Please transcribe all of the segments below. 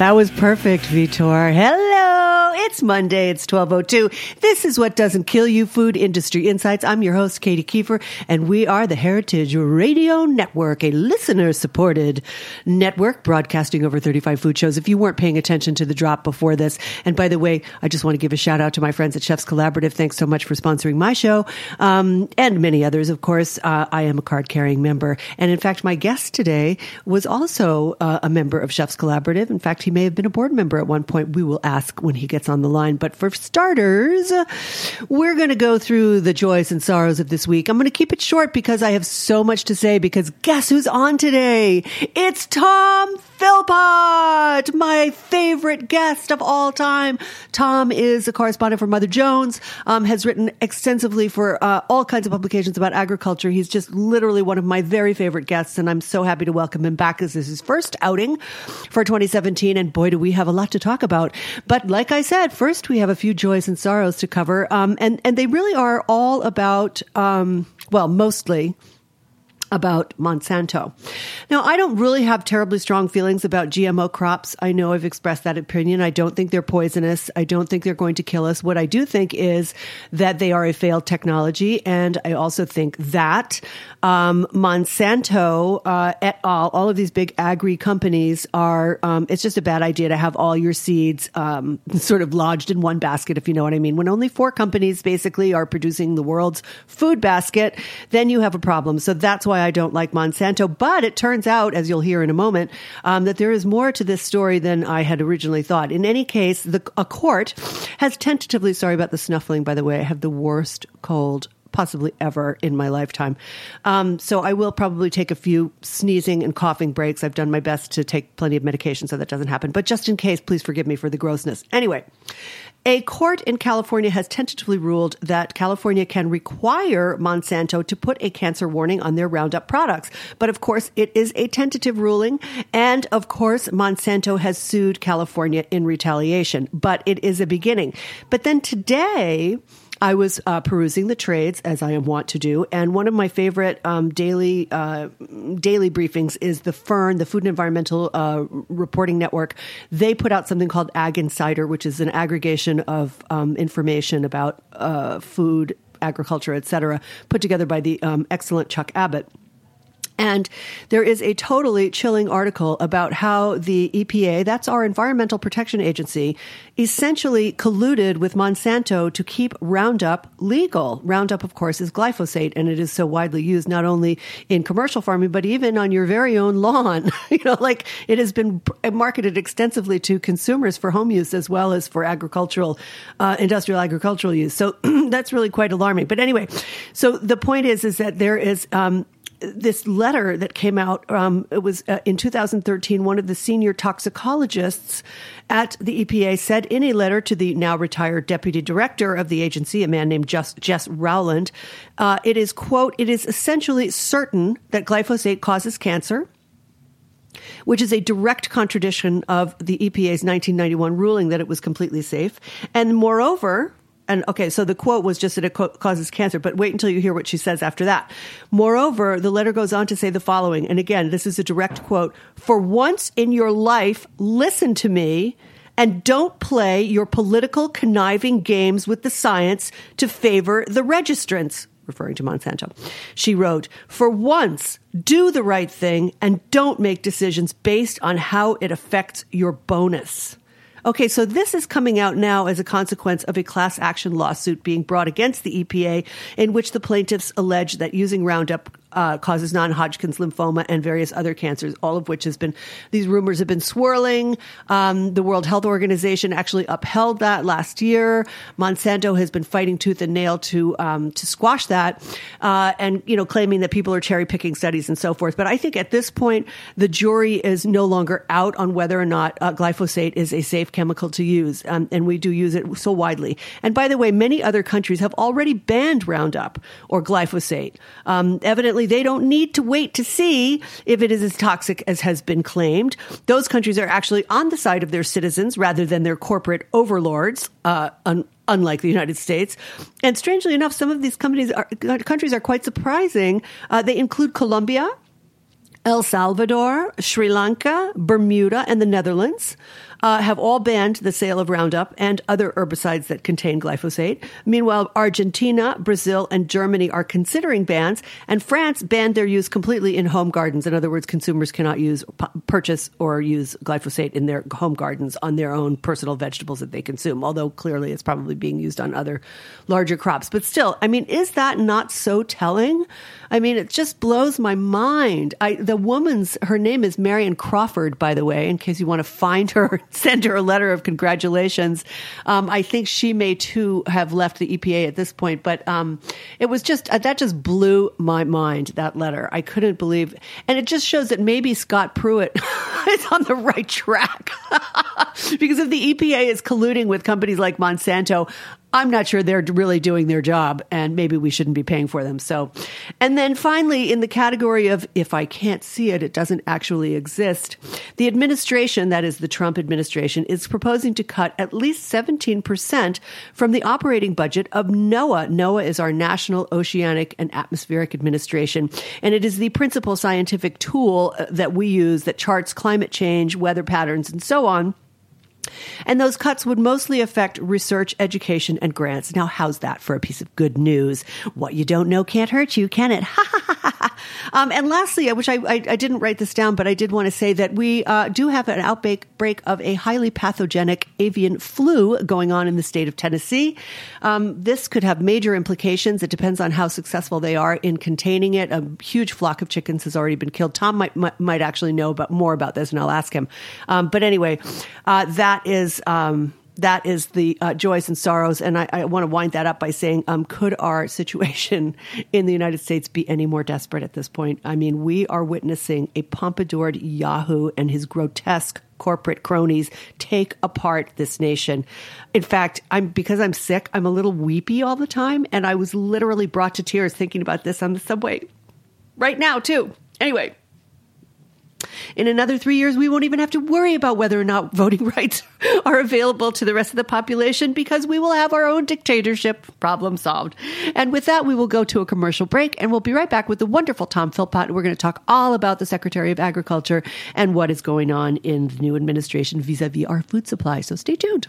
That was perfect, Vitor. Hello. It's Monday. It's 1202. This is what doesn't kill you food industry insights. I'm your host, Katie Keiffer, and we are the Heritage Radio Network, a listener supported network broadcasting over 35 food shows. If you weren't paying attention to the drop before this, and by the way, I just want to give a shout out to my friends at Chefs Collaborative. Thanks so much for sponsoring my show, um, and many others, of course. Uh, I am a card carrying member. And in fact, my guest today was also uh, a member of Chefs Collaborative. In fact, he may have been a board member at one point. We will ask when he gets on the line. But for starters, we're going to go through the joys and sorrows of this week. I'm going to keep it short because I have so much to say because guess who's on today? It's Tom Philpott, my favorite guest of all time. Tom is a correspondent for Mother Jones, um, has written extensively for uh, all kinds of publications about agriculture. He's just literally one of my very favorite guests, and I'm so happy to welcome him back. As this is his first outing for 2017, and boy, do we have a lot to talk about. But like I said, first we have a few joys and sorrows to cover, um, and and they really are all about, um, well, mostly about Monsanto. Now, I don't really have terribly strong feelings about GMO crops. I know I've expressed that opinion. I don't think they're poisonous. I don't think they're going to kill us. What I do think is that they are a failed technology. And I also think that um, Monsanto uh, et al., all of these big agri companies are, um, it's just a bad idea to have all your seeds um, sort of lodged in one basket, if you know what I mean. When only four companies basically are producing the world's food basket, then you have a problem. So that's why I don't like Monsanto. But it turns out, as you'll hear in a moment, um, that there is more to this story than I had originally thought. In any case, the, a court has tentatively, sorry about the snuffling, by the way, I have the worst cold possibly ever in my lifetime. Um, so I will probably take a few sneezing and coughing breaks. I've done my best to take plenty of medication so that doesn't happen. But just in case, please forgive me for the grossness. Anyway, a court in California has tentatively ruled that California can require Monsanto to put a cancer warning on their Roundup products. But of course, it is a tentative ruling. And of course, Monsanto has sued California in retaliation. But it is a beginning. But then today, I was uh, perusing the trades as I am wont to do, and one of my favorite um, daily uh, daily briefings is the Fern, the Food and Environmental uh, Reporting Network. They put out something called Ag Insider, which is an aggregation of um, information about uh, food, agriculture, etc., put together by the um, excellent Chuck Abbott. And there is a totally chilling article about how the EPA, that's our Environmental Protection Agency, essentially colluded with Monsanto to keep Roundup legal. Roundup, of course, is glyphosate, and it is so widely used not only in commercial farming, but even on your very own lawn. you know, like it has been marketed extensively to consumers for home use as well as for agricultural, uh, industrial agricultural use. So that's really quite alarming. But anyway, so the point is, is that there is, um, this letter that came out. Um, it was uh, in 2013. One of the senior toxicologists at the EPA said in a letter to the now retired deputy director of the agency, a man named Jess, Jess Rowland, uh, it is quote, "It is essentially certain that glyphosate causes cancer." Which is a direct contradiction of the EPA's 1991 ruling that it was completely safe. And moreover, and okay, so the quote was just that it causes cancer, but wait until you hear what she says after that. Moreover, the letter goes on to say the following, and again, this is a direct quote For once in your life, listen to me and don't play your political conniving games with the science to favor the registrants. Referring to Monsanto. She wrote, For once, do the right thing and don't make decisions based on how it affects your bonus. Okay, so this is coming out now as a consequence of a class action lawsuit being brought against the EPA in which the plaintiffs allege that using Roundup uh, causes non-Hodgkin's lymphoma and various other cancers, all of which has been these rumors have been swirling. Um, the World Health Organization actually upheld that last year. Monsanto has been fighting tooth and nail to um, to squash that, uh, and you know claiming that people are cherry picking studies and so forth. But I think at this point the jury is no longer out on whether or not uh, glyphosate is a safe chemical to use, um, and we do use it so widely. And by the way, many other countries have already banned Roundup or glyphosate. Um, they don't need to wait to see if it is as toxic as has been claimed. Those countries are actually on the side of their citizens rather than their corporate overlords. Uh, un- unlike the United States. And strangely enough, some of these companies are, countries are quite surprising. Uh, they include Colombia, El Salvador, Sri Lanka, Bermuda, and the Netherlands uh, have all banned the sale of Roundup and other herbicides that contain glyphosate. Meanwhile, Argentina, Brazil, and Germany are considering bans, and France banned their use completely in home gardens. In other words, consumers cannot use, purchase, or use glyphosate in their home gardens on their own personal vegetables that they consume, although clearly it's probably being used on other larger crops. But still, I mean, is that not so telling? I mean, it just blows my mind. I, the woman's, her name is Marion Crawford, by the way, in case you want to find her send her a letter of congratulations. Um, I think she may too have left the EPA at this point, but um, it was just uh, that just blew my mind. That letter, I couldn't believe, and it just shows that maybe Scott Pruitt is on the right track because if the EPA is colluding with companies like Monsanto, I'm not sure they're really doing their job and maybe we shouldn't be paying for them. So, and then finally, in the category of if I can't see it, it doesn't actually exist, the administration, that is the Trump administration, is proposing to cut at least 17% from the operating budget of NOAA. NOAA is our National Oceanic and Atmospheric Administration, and it is the principal scientific tool uh, that we use that charts climate change, weather patterns, and so on. And those cuts would mostly affect research, education, and grants. Now, how's that for a piece of good news? What you don't know can't hurt you, can it? um, and lastly, wish I, I, I, didn't write this down, but I did want to say that we uh, do have an outbreak break of a highly pathogenic avian flu going on in the state of Tennessee. Um, this could have major implications. It depends on how successful they are in containing it. A huge flock of chickens has already been killed. Tom might might, might actually know about more about this, and I'll ask him. Um, but anyway, uh, that is um, that is the uh, joys and sorrows. And I, I want to wind that up by saying, um, could our situation in the United States be any more desperate at this point? I mean, we are witnessing a pompadoured Yahoo and his grotesque corporate cronies take apart this nation. In fact, I'm because I'm sick, I'm a little weepy all the time, and I was literally brought to tears thinking about this on the subway right now too. Anyway, in another three years, we won't even have to worry about whether or not voting rights are available to the rest of the population because we will have our own dictatorship problem solved. And with that, we will go to a commercial break and we'll be right back with the wonderful Tom Philpott. We're going to talk all about the Secretary of Agriculture and what is going on in the new administration vis a vis our food supply. So stay tuned.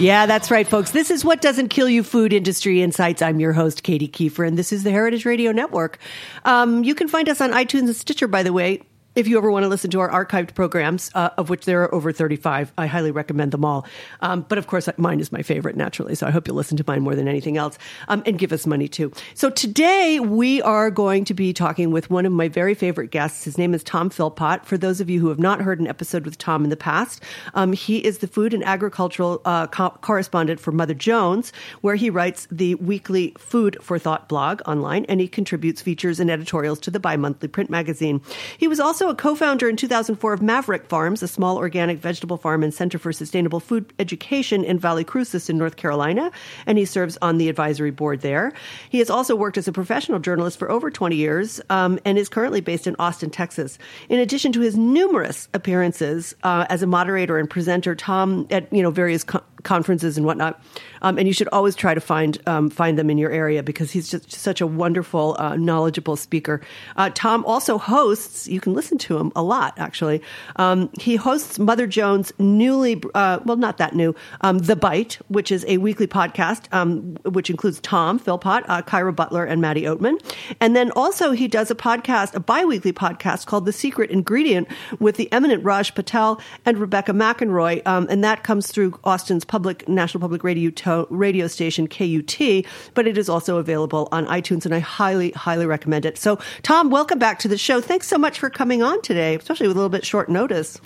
Yeah, that's right, folks. This is What Doesn't Kill You Food Industry Insights. I'm your host, Katie Keiffer, and this is the Heritage Radio Network. Um, you can find us on iTunes and Stitcher, by the way if you ever want to listen to our archived programs, uh, of which there are over 35, I highly recommend them all. Um, but of course, mine is my favorite, naturally. So I hope you'll listen to mine more than anything else um, and give us money too. So today we are going to be talking with one of my very favorite guests. His name is Tom Philpott. For those of you who have not heard an episode with Tom in the past, um, he is the food and agricultural uh, co- correspondent for Mother Jones, where he writes the weekly Food for Thought blog online and he contributes features and editorials to the bi monthly print magazine. He was also a co-founder in 2004 of Maverick Farms, a small organic vegetable farm and center for sustainable food education in Valley Crucis in North Carolina, and he serves on the advisory board there. He has also worked as a professional journalist for over 20 years um, and is currently based in Austin, Texas. In addition to his numerous appearances uh, as a moderator and presenter, Tom at you know various co- conferences and whatnot. Um, and you should always try to find um, find them in your area because he's just such a wonderful, uh, knowledgeable speaker. Uh, Tom also hosts. You can listen to him a lot, actually. Um, he hosts Mother Jones' newly, uh, well, not that new, um, The Bite, which is a weekly podcast, um, which includes Tom Philpott, uh, Kiera Butler, and Maddie Oatman. And then also he does a podcast, a biweekly podcast called The Secret Ingredient with the eminent Raj Patel and Rebecca McInroy. um, and that comes through Austin's public National Public Radio to- radio station KUT, but it is also available on iTunes, and I highly, highly recommend it. So, Tom, welcome back to the show. Thanks so much for coming on today, especially with a little bit short notice.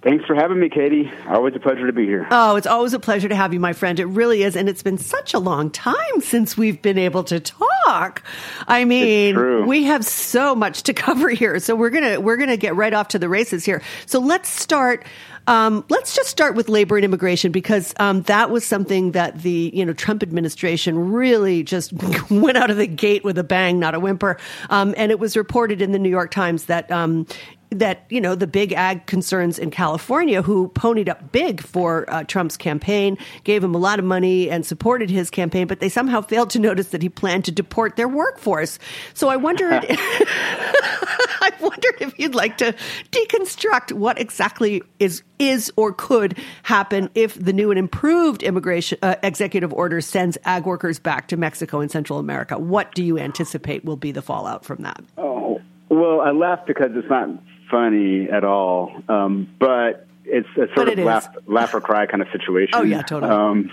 Thanks for having me, Katie. Always a pleasure to be here. Oh, it's always a pleasure to have you, my friend. It really is. And it's been such a long time since we've been able to talk. I mean, we have so much to cover here. So we're going to, we're going to get right off to the races here. So let's start. Um, let's just start with labor and immigration because um, that was something that the you know Trump administration really just went out of the gate with a bang, not a whimper. Um, and it was reported in the New York Times that um, that you know the big ag concerns in California who ponied up big for uh, Trump's campaign, gave him a lot of money and supported his campaign, but they somehow failed to notice that he planned to deport their workforce. So I wondered, I wondered if you'd like to deconstruct what exactly is is or could happen if the new and improved immigration uh, executive order sends ag workers back to Mexico and Central America. What do you anticipate will be the fallout from that? Oh. Well, I laugh because it's not funny at all. Um, but it's a sort of laugh, laugh or cry kind of situation. Oh yeah, totally. Um,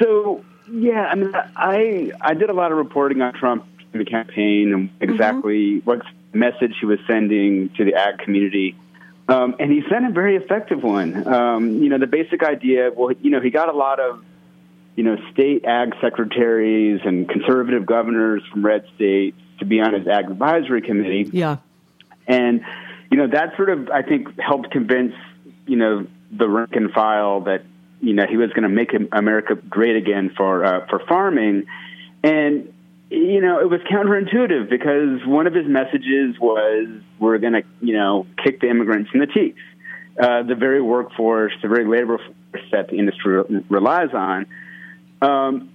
so yeah, I mean, I I did a lot of reporting on Trump in the campaign and exactly mm-hmm. what message he was sending to the ag community. Um, and he sent a very effective one. Um, you know, the basic idea. Well, you know, he got a lot of you know state ag secretaries and conservative governors from red states to be on his ag advisory committee. Yeah. And, you know, that sort of, I think, helped convince, you know, the rank and file that, you know, he was going to make America great again for, uh, for farming. And, you know, it was counterintuitive because one of his messages was, we're going to, you know, kick the immigrants in the teeth. Uh, the very workforce, the very labor force that the industry relies on. Um,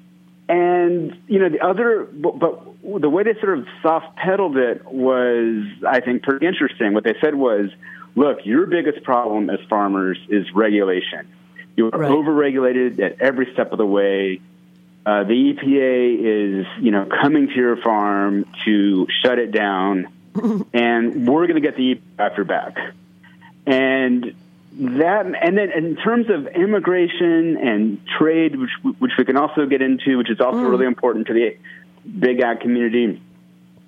and you know the other, but, but the way they sort of soft pedaled it was, I think, pretty interesting. What they said was, look, your biggest problem as farmers is regulation. You are right. overregulated at every step of the way. Uh, the EPA is, you know, coming to your farm to shut it down, and we're going to get the EPA after back. And that and then in terms of immigration and trade, which which we can also get into, which is also mm. really important to the big ag community.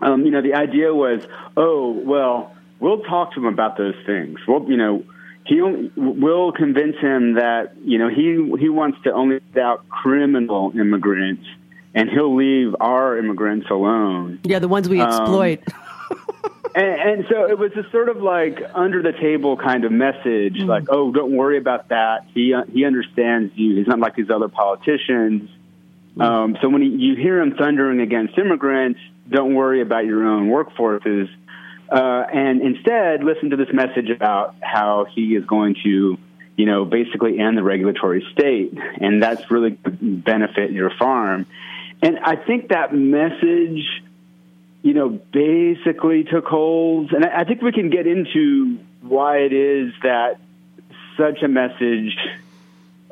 Um, you know, the idea was, oh well, we'll talk to him about those things. Well, you know, he will convince him that you know he he wants to only out criminal immigrants, and he'll leave our immigrants alone. Yeah, the ones we um, exploit. And, and, so it was a sort of like under the table kind of message, mm. like, "Oh, don't worry about that. He uh, he understands you. He's not like these other politicians." Mm. Um, so when he, you hear him thundering against immigrants, don't worry about your own workforces, uh, and instead listen to this message about how he is going to, you know, basically end the regulatory state, and that's really benefit your farm. And I think that message you know, basically took hold. And I think we can get into why it is that such a message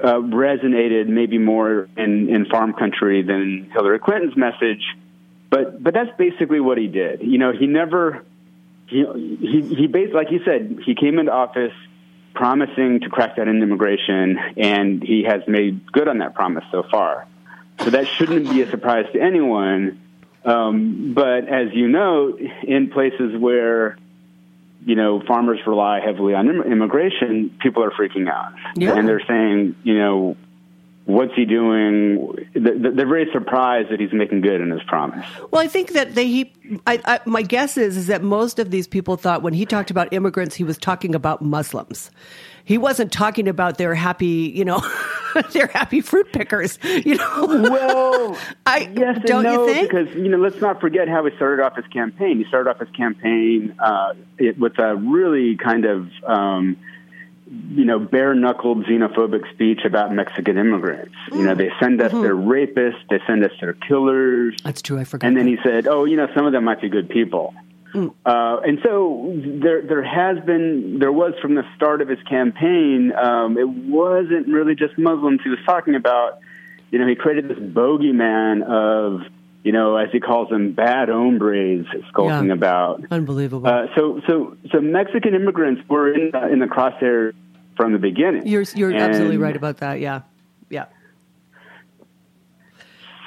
uh, resonated maybe more in, in farm country than Hillary Clinton's message. But but that's basically what he did. You know, he never he he he based like you said, he came into office promising to crack down on immigration, and he has made good on that promise so far. So that shouldn't be a surprise to anyone. Um, but as you know, in places where you know farmers rely heavily on immigration, people are freaking out, yeah. and they're saying, you know, what's he doing? They're very surprised that he's making good on his promise. Well, I think that they. He, I, I, my guess is is that most of these people thought when he talked about immigrants, he was talking about Muslims he wasn't talking about their happy, you know, their happy fruit pickers, you know. Well, I yes don't no, you think? Because you know, let's not forget how he started off his campaign. He started off his campaign uh, it, with a really kind of. Um, you know, bare knuckled xenophobic speech about Mexican immigrants. Mm. You know, they send us mm-hmm. their rapists, they send us their killers. That's true. I forgot. And then that. he said, "Oh, you know, some of them might be good people." Mm. Uh, and so there, there has been, there was from the start of his campaign, um, it wasn't really just Muslims he was talking about. You know, he created this bogeyman of, you know, as he calls them, bad hombres skulking yeah. about. Unbelievable. Uh, so, so, so Mexican immigrants were in, uh, in the crosshairs from the beginning. You're, you're and, absolutely right about that. Yeah, yeah.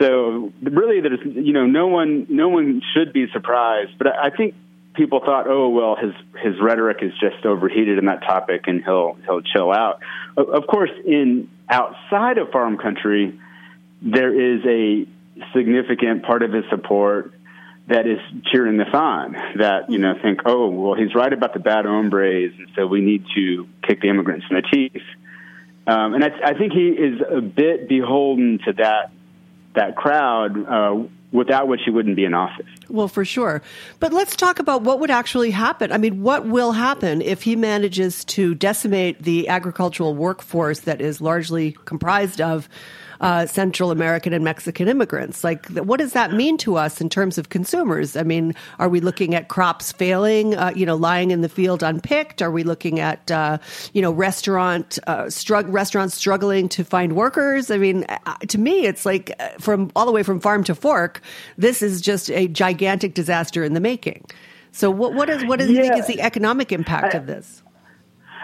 So really, there's you know no one no one should be surprised, but I think people thought, oh well, his his rhetoric is just overheated in that topic, and he'll he'll chill out. Of course, in outside of farm country, there is a significant part of his support that is cheering this on. That you know think, oh well, he's right about the bad hombres, and so we need to kick the immigrants in the teeth. Um, and I, I think he is a bit beholden to that that crowd, uh, without which he wouldn't be in office. Well, for sure. But let's talk about what would actually happen. I mean, what will happen if he manages to decimate the agricultural workforce that is largely comprised of uh, Central American and Mexican immigrants. Like, what does that mean to us in terms of consumers? I mean, are we looking at crops failing, uh, you know, lying in the field unpicked? Are we looking at, uh, you know, restaurant uh, strug- restaurants struggling to find workers? I mean, uh, to me, it's like uh, from all the way from farm to fork, this is just a gigantic disaster in the making. So, what what is what do you yeah. think is the economic impact I, of this?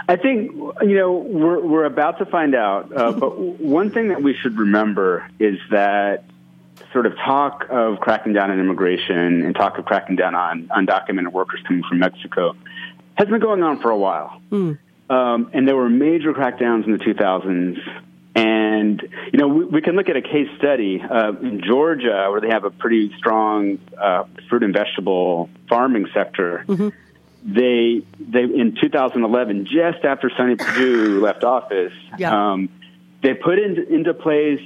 I think you know we're we're about to find out. Uh, but one thing that we should remember is that sort of talk of cracking down on immigration and talk of cracking down on undocumented workers coming from Mexico has been going on for a while. Mm. Um, and there were major crackdowns in the 2000s. And, you know, we, we can look at a case study uh, in Georgia where they have a pretty strong uh, fruit and vegetable farming sector. Mm-hmm they they in 2011, just after Sonny Perdue left office, yeah. um, they put into, into place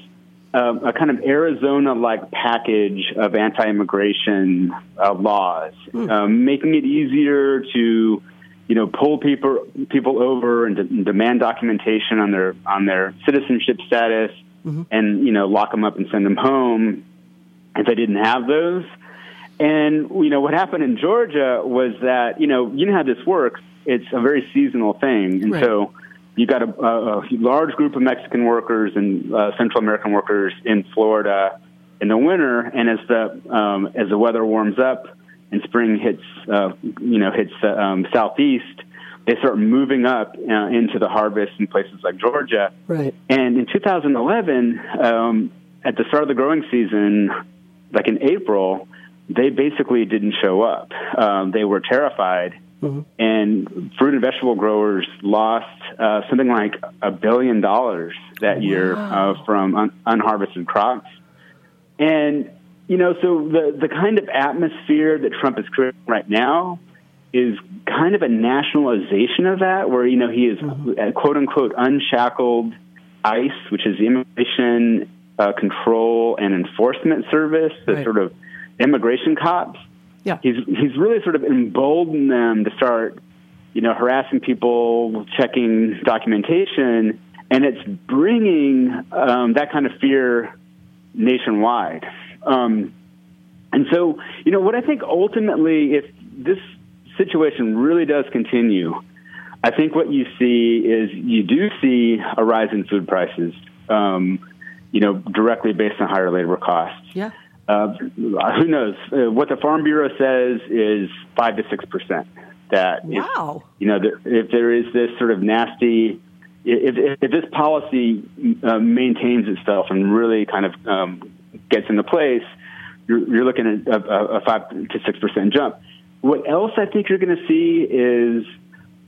um, a kind of Arizona-like package of anti-immigration uh, laws, mm. um, making it easier to you know pull people people over and, de- and, demand documentation on their on their citizenship status, mm-hmm. and you know lock them up and send them home if they didn't have those. And you know what happened in Georgia was that you know you know how this works. It's a very seasonal thing, and right. so you got a, a, a, large group of Mexican workers and uh, Central American workers in Florida in the winter, and as the um, as the weather warms up and spring hits, uh, you know, hits uh, um, southeast, they start moving up uh, into the harvest in places like Georgia. Right. And in 2011, um, at the start of the growing season, like in April, they basically didn't show up. Um, they were terrified. Mm-hmm. And fruit and vegetable growers lost uh, something like a billion dollars that wow. year uh, from un- unharvested crops. And you know, so the the kind of atmosphere that Trump is creating right now is kind of a nationalization of that, where you know he is mm-hmm. quote unquote unshackled ICE, which is the Immigration uh, Control and Enforcement Service, the right. sort of immigration cops. Yeah, he's he's really sort of emboldened them to start, you know, harassing people, checking documentation, and it's bringing um, that kind of fear nationwide. Um, and so, you know, what I think ultimately, if this situation really does continue, I think what you see is you do see a rise in food prices, um, you know, directly based on higher labor costs. Yeah. Uh, who knows? Uh, what the Farm Bureau says is five to six percent. That wow. If, you know, if there is this sort of nasty, if, if this policy uh, maintains itself and really kind of um, gets into place, you're, you're looking at a, a five to six percent jump. What else I think you're going to see is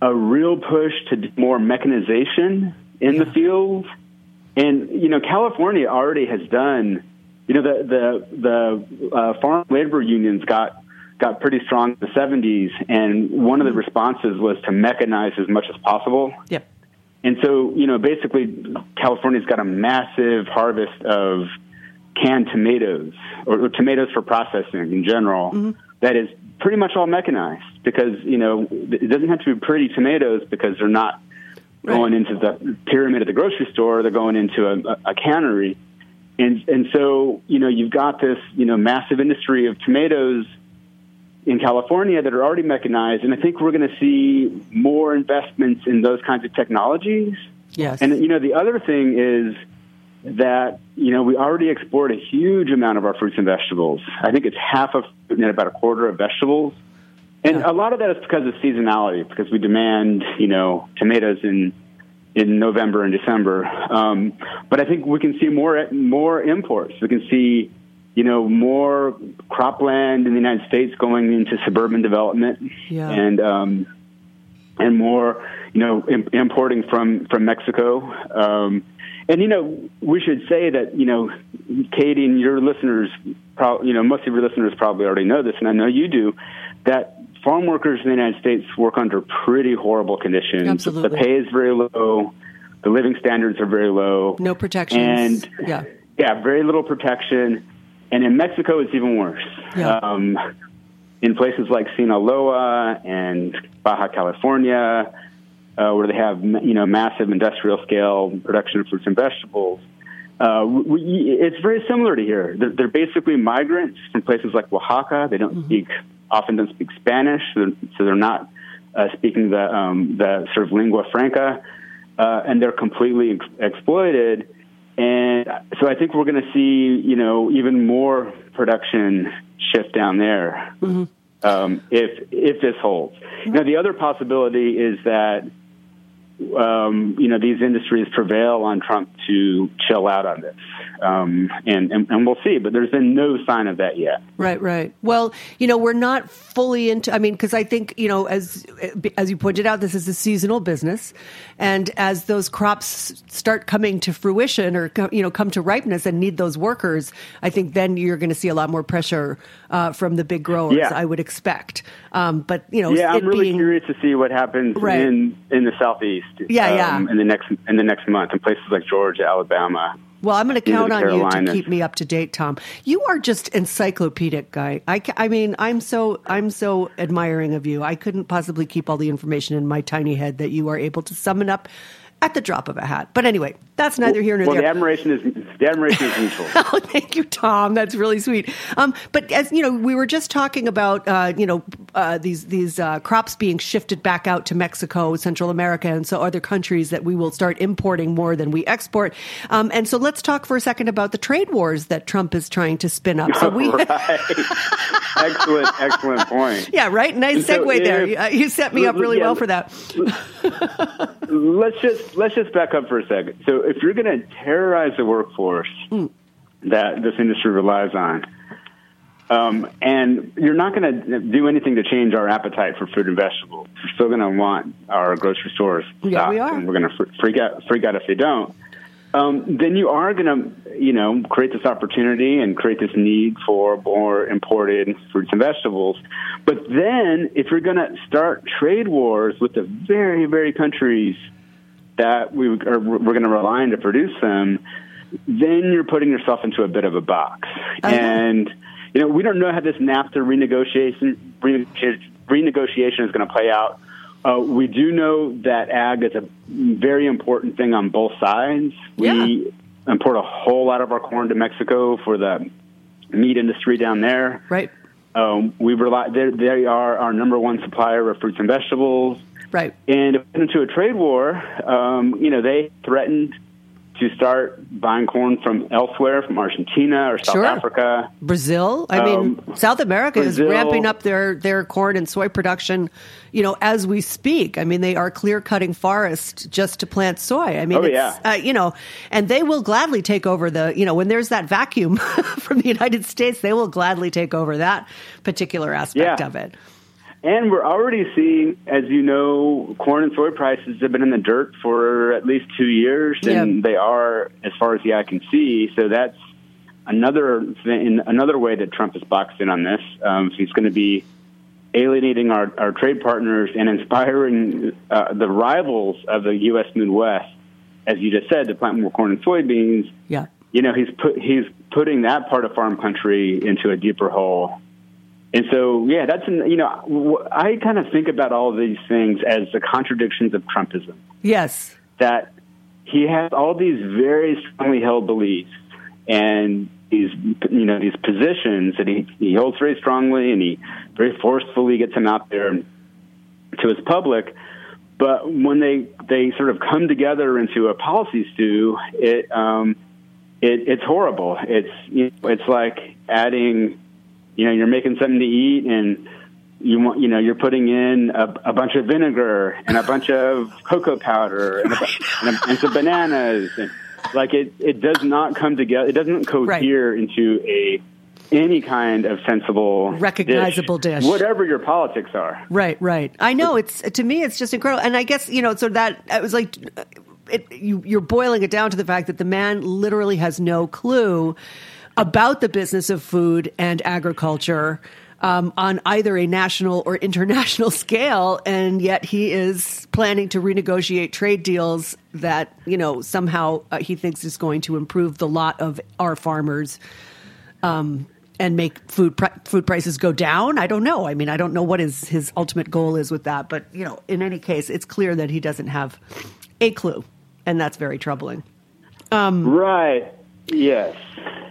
a real push to more mechanization in the field, and you know California already has done. You know the the the uh, farm labor unions got got pretty strong in the 70s, and one of the responses was to mechanize as much as possible. Yep. And so, you know, basically, California's got a massive harvest of canned tomatoes or, or tomatoes for processing in general mm-hmm. that is pretty much all mechanized because you know it doesn't have to be pretty tomatoes because they're not right. going into the pyramid at the grocery store they're going into a, a cannery and and so you know you've got this you know massive industry of tomatoes in California that are already mechanized, and I think we're going to see more investments in those kinds of technologies. Yes. And you know, the other thing is that you know we already export a huge amount of our fruits and vegetables. I think it's half of and about a quarter of vegetables, and yeah. a lot of that is because of seasonality. Because we demand you know tomatoes in in November and December, um, but I think we can see more more imports. We can see you know more cropland in the United States going into suburban development, yeah. and um, and more you know Im- importing from from Mexico. Um, and you know, we should say that you know, Katie and your listeners, pro- you know, most of your listeners probably already know this, and I know you do, that farm workers in the United States work under pretty horrible conditions. Absolutely. The pay is very low, the living standards are very low, no protections, and yeah, yeah, very little protection. And in Mexico, it's even worse. Yeah. Um, in places like Sinaloa and Baja California, uh, where they have you know massive industrial scale production of fruits and vegetables. Uh, we, it's very similar to here. They're, they're, basically migrants from places like Oaxaca. They don't mm-hmm. speak often don't speak Spanish, so they're, so they're not uh, speaking the um, the sort of lingua franca, uh, and they're completely ex- exploited. And so I think we're going to see you know even more production shift down there. Mm-hmm. Um, if if this holds. Mm-hmm. Now the other possibility is that um, you know, these industries prevail on Trump to chill out on this. Um, and, and, and, we'll see, but there's been no sign of that yet. Right, right. Well, you know, we're not fully into, I mean, because I think, you know, as, as you pointed out, this is a seasonal business. And as those crops start coming to fruition or, you know, come to ripeness and need those workers, I think then you're going to see a lot more pressure uh, from the big growers, yeah. I would expect. Um, but, you know, yeah, I'm really being, curious to see what happens right. in, in the Southeast. Yeah, um, yeah. In the next in the next month, in places like Georgia, Alabama. Well, I'm going to count on you to keep me up to date, Tom. You are just encyclopedic guy. I, I mean, I'm so I'm so admiring of you. I couldn't possibly keep all the information in my tiny head that you are able to summon up at the drop of a hat. But anyway, That's neither here nor well, there. the admiration is the admiration is mutual. oh, thank you, Tom. That's really sweet. Um, but as you know, we were just talking about uh, you know uh, these these uh, crops being shifted back out to Mexico, Central America, and so other countries that we will start importing more than we export. Um, and so let's talk for a second about the trade wars that Trump is trying to spin up. So we, right. excellent, excellent point. yeah, right. Nice So segue there. if- You, uh, you set me up really Yeah. well for that. let's just let's just back up for a second. So if you're going to terrorize the workforce that this industry relies on, um, and you're not going to do anything to change our appetite for fruit and vegetables, we're still going to want our grocery stores Yeah, we are. and we're going to freak out freak out if they don't. Um, then you are going to, you know, create this opportunity and create this need for more imported fruits and vegetables. But then, if you're going to start trade wars with the very, very countries that we are, we're going to rely on to produce them, then you're putting yourself into a bit of a box. And you know, we don't know how this NAFTA renegotiation renegotiation, renegotiation is going to play out. Uh, we do know that ag is a very important thing on both sides. We import a whole lot of our corn to Mexico for the meat industry down there. Right. Um, we rely; they are our number one supplier of fruits and vegetables. Right. And into a trade war, um, you know, they threatened to start buying corn from elsewhere, from Argentina or South Sure. Africa. Brazil. I mean, Um, South America Brazil- is ramping up their, their corn and soy production, you know, as we speak. I mean, they are clear cutting forests just to plant soy. I mean, Oh, it's, yeah. uh, you know, and they will gladly take over the, you know, when there's that vacuum from the United States, they will gladly take over that particular aspect Yeah. of it. And we're already seeing, as you know, corn and soy prices have been in the dirt for at least two years, and they are, as far as the eye can see. So that's another thing, another way that Trump is boxed in on this. Um, he's going to be alienating our, our trade partners and inspiring uh, the rivals of the U.S. Midwest, as you just said, to plant more corn and soybeans. Yeah. You know, he's put he's putting that part of farm country into a deeper hole. And so, yeah, that's an, you know, I kind of think about all of these things as the contradictions of Trumpism. Yes. That he has all these very strongly held beliefs and these, you know, these positions that he, he holds very strongly and he very forcefully gets them out there to his public. But when they, they sort of come together into a policy stew, it, um, it, it's horrible. It's, you know, it's like adding, you know, you're making something to eat and you want, you know, you're putting in a, a bunch of vinegar and a bunch of cocoa powder and, a, and, a, and some bananas. And like it, it does not come together. It doesn't cohere into a any kind of sensible, Recognizable dish. whatever your politics are. Right, right. I know it's to me it's just incredible, and I guess you know so that it was like it, you, you're boiling it down to the fact that the man literally has no clue about the business of food and agriculture. Um, on either a national or international scale, and yet he is planning to renegotiate trade deals that you know somehow uh, he thinks is going to improve the lot of our farmers um, and make food food prices go down. I don't know. I mean, I don't know what his his ultimate goal is with that, but you know, in any case, it's clear that he doesn't have a clue, and that's very troubling. Right. Yes.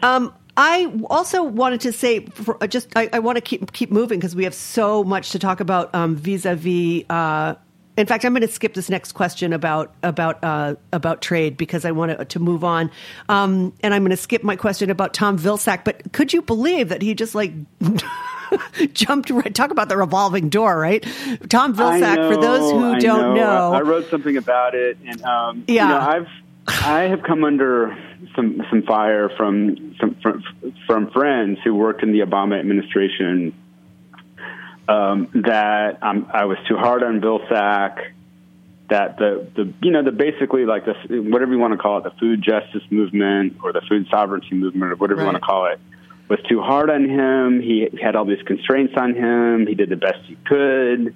Um, I also wanted to say, for, uh, just I, I want to keep keep moving because we have so much to talk about um, vis-a-vis. Uh, in fact, I'm going to skip this next question about about uh, about trade because I want to, to move on, um, and I'm going to skip my question about Tom Vilsack. But could you believe that he just like jumped right? Talk about the revolving door, right? Tom Vilsack. for those who I don't know, I, I wrote something about it, and um, Yeah. you know, I've I have come under some some fire from some from, from friends who worked in the Obama administration. Um, that um, I was too hard on Bill Sack. That the the you know the basically like the whatever you want to call it the food justice movement or the food sovereignty movement or whatever you want to call it was too hard on him. He had all these constraints on him. He did the best he could.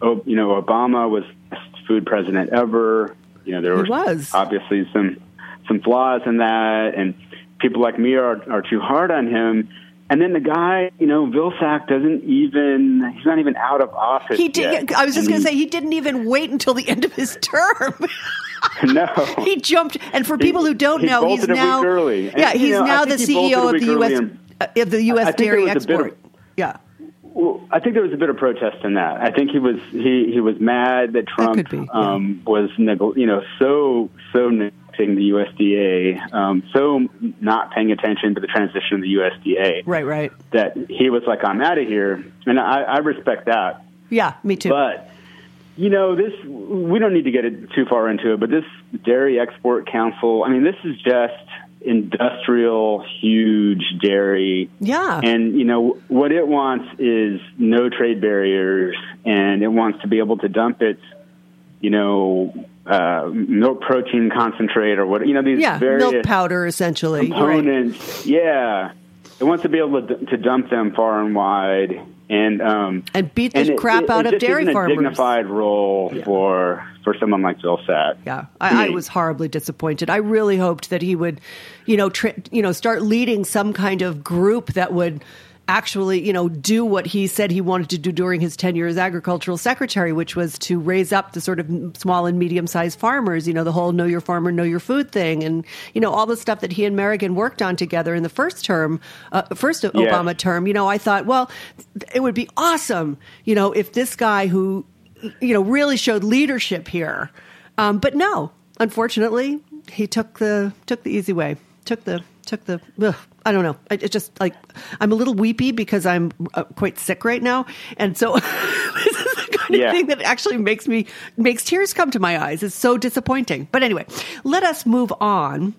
Oh, you know, Obama was best food president ever. You know, there He were was. obviously some some flaws in that, and people like me are are too hard on him. And then the guy, you know, Vilsack doesn't even, he's not even out of office. he did. yet. I was just going to say he didn't even wait until the end of his term. no, he jumped. And for people who don't he know, he's bolted a week now early. Yeah, he's know, now the he CEO of the U.S. and- uh, of the U.S. I think there dairy bit of- export. yeah, Well, I think there was a bit of protest in that. I think he was he he was mad that Trump could be, yeah. um, was you know so so neglecting the USDA, um, so not paying attention to the transition of the USDA right, right. that he was like I'm out of here, and I, I respect that. Yeah, me too. But you know, this we don't need to get it too far into it, but this Dairy Export Council, I mean, this is just industrial, huge dairy. yeah, And you know what it wants is no trade barriers, and it wants to be able to dump its, you know, uh, milk protein concentrate or what you know these yeah, various milk powder essentially. Right. components. Yeah, it wants to be able to, to dump them far and wide, and um, And beat the and crap it- out it of just dairy isn't a farmers. dignified role for for someone like Bill Satt. Yeah, I, I was horribly disappointed. I really hoped that he would, you know, tra- you know, start leading some kind of group that would actually, you know, do what he said he wanted to do during his tenure as agricultural secretary, which was to raise up the sort of small and medium sized farmers. You know, the whole "know your farmer, know your food" thing, and you know all the stuff that he and Merrigan worked on together in the first term, uh, first Obama term. You know, I thought, well, it would be awesome, you know, if this guy who you know, really showed leadership here. Um, but no, unfortunately, he took the took the easy way. Took the took the. Ugh, I don't know. It, it just like I'm a little weepy because I'm uh, quite sick right now, and so this is the kind of Yeah. thing that actually makes me makes tears come to my eyes. It's so disappointing. But anyway, let us move on.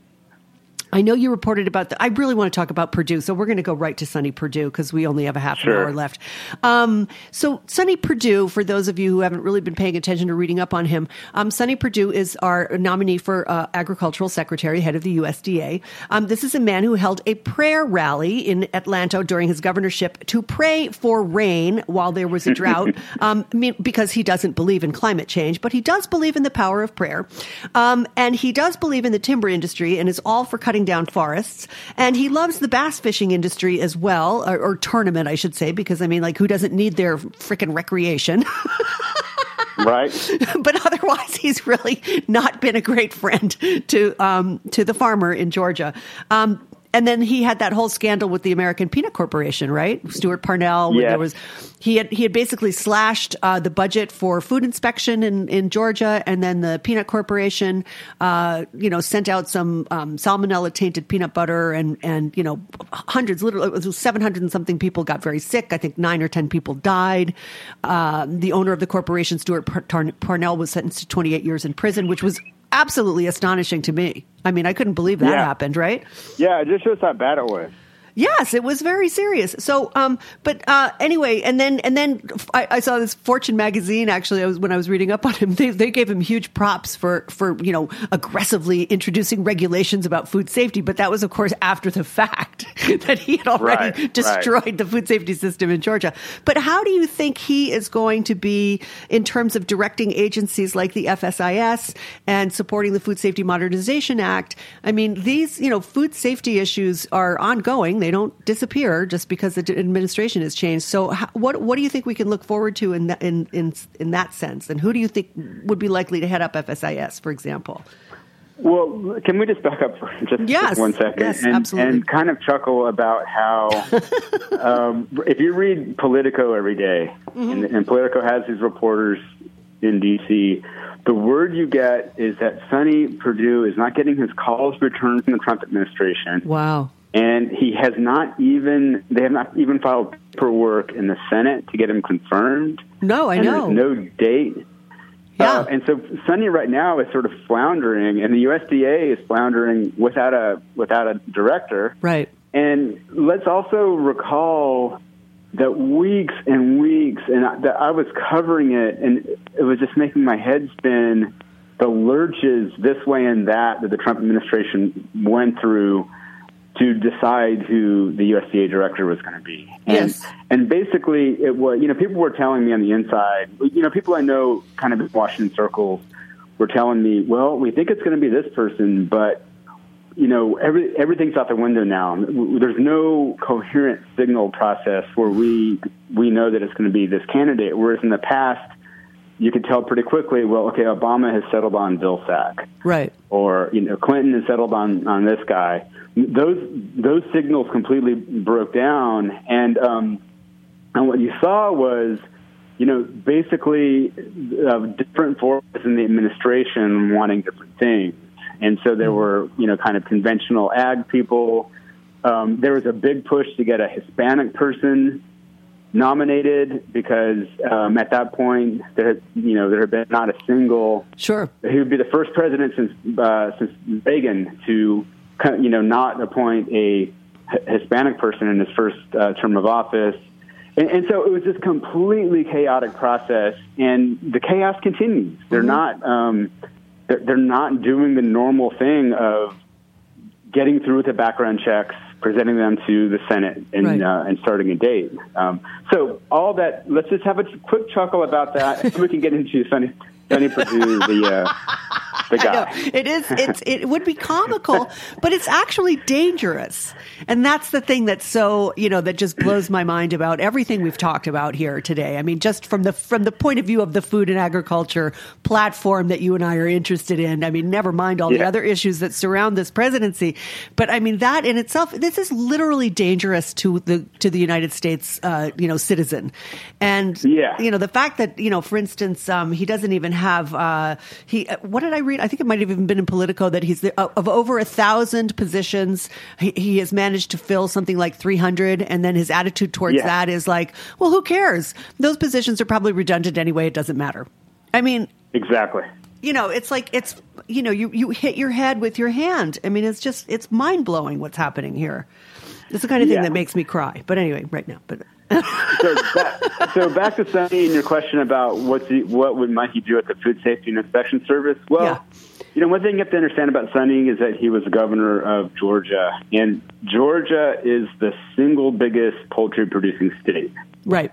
I know you reported about the. I really want to talk about Perdue, so we're going to go right to Sonny Perdue because we only have a half an hour left. Um, so Sonny Perdue, for those of you who haven't really been paying attention or reading up on him, um, Sonny Perdue is our nominee for uh, agricultural secretary, head of the USDA. Um, this is a man who held a prayer rally in Atlanta during his governorship to pray for rain while there was a drought, um, I mean, because he doesn't believe in climate change, but he does believe in the power of prayer, um, and he does believe in the timber industry and is all for cutting down forests. And he loves the bass fishing industry as well, or, or tournament, I should say, because I mean, like, who doesn't need their freaking recreation? Right? but otherwise, he's really not been a great friend to um, to the farmer in Georgia. Um, and then he had that whole scandal with the American Peanut Corporation, right? Stewart Parnell. Yes. there was he had he had basically slashed uh, the budget for food inspection in, in Georgia, and then the Peanut Corporation, uh, you know, sent out some um, salmonella tainted peanut butter, and and you know, hundreds, literally, it was seven hundred and something people got very sick. I think nine or ten people died. Uh, the owner of the corporation, Stewart Parnell, was sentenced to twenty eight years in prison, which was absolutely astonishing to me. I mean, I couldn't believe that Yeah. happened, right? Yeah, it just shows how bad it was. Yes, it was very serious. So, um, but uh, anyway, and then and then I, I saw this Fortune magazine. Actually, I was when I was reading up on him, they, they gave him huge props for for you know aggressively introducing regulations about food safety. But that was, of course, after the fact that he had already Right, right. destroyed the food safety system in Georgia. But how do you think he is going to be in terms of directing agencies like the FSIS and supporting the Food Safety Modernization Act? I mean, these, you know, food safety issues are ongoing. They don't disappear just because the administration has changed. So how, what what do you think we can look forward to in that, in, in in that sense? And who do you think would be likely to head up FSIS, for example? Well, can we just back up for just Yes, one second yes, and, absolutely. and kind of chuckle about how, um, if you read Politico every day, Mm-hmm. and, and Politico has these reporters in D.C., the word you get is that Sonny Perdue is not getting his calls returned from the Trump administration. Wow. And he has not even, they have not even filed paperwork in the Senate to get him confirmed. No, I and know. No date. Yeah. Uh, and so Sonny right now is sort of floundering, and the USDA is floundering without a without a director. Right. And let's also recall that weeks and weeks, and I, that I was covering it, and it was just making my head spin. The lurches this way and that that the Trump administration went through to decide who the USDA director was going to be. And, Yes. and basically, it was, you know, people were telling me on the inside, you know, people I know kind of in Washington circles were telling me, well, we think it's going to be this person, but, you know, every, everything's out the window now. There's no coherent signal process where we, we know that it's going to be this candidate. Whereas in the past, you could tell pretty quickly. Well, okay, Obama has settled on Vilsack, Right. or you know, Clinton has settled on on this guy. Those those signals completely broke down, and um, and what you saw was, you know, basically uh, different forces in the administration wanting different things, and so there were you know kind of conventional ag people. Um, there was a big push to get a Hispanic person nominated because um, at that point there had, you know there had been not a single Sure. he would be the first president since uh, since Reagan to you know not appoint a Hispanic person in his first uh, term of office. And, and so it was this completely chaotic process, and the chaos continues. They're not um, they're, they're not doing the normal thing of getting through with the background checks, presenting them to the Senate, and Right. uh, and starting a date. Um, so all that. Let's just have a quick chuckle about that. and we can get into Sonny Perdue, the uh, the I know. guy. It is. It's. It would be comical, but it's actually dangerous, and that's the thing that's so you know that just blows my mind about everything we've talked about here today. I mean, just from the from the point of view of the food and agriculture platform that you and I are interested in. I mean, never mind all the other issues that surround this presidency, but I mean that in itself, this is literally dangerous to the to the United States, uh, you know, citizen, and Yeah. you know the fact that you know, for instance, um, he doesn't even have uh, he. uh, What did I read? I think it might have even been in Politico that he's the, of over a thousand positions. He, he has managed to fill something like three hundred, and then his attitude towards Yeah. that is like, well, who cares? Those positions are probably redundant anyway. It doesn't matter. I mean, Exactly. you know, it's like it's you know, you you hit your head with your hand. I mean, it's just it's mind blowing what's happening here. It's the kind of thing Yeah. that makes me cry. But anyway, right now, but. So back, so back to Sonny and your question about what's he, what would he do at the Food Safety and Inspection Service? Well, Yeah. you know, one thing you have to understand about Sonny is that he was the governor of Georgia, and Georgia is the single biggest poultry producing state. Right.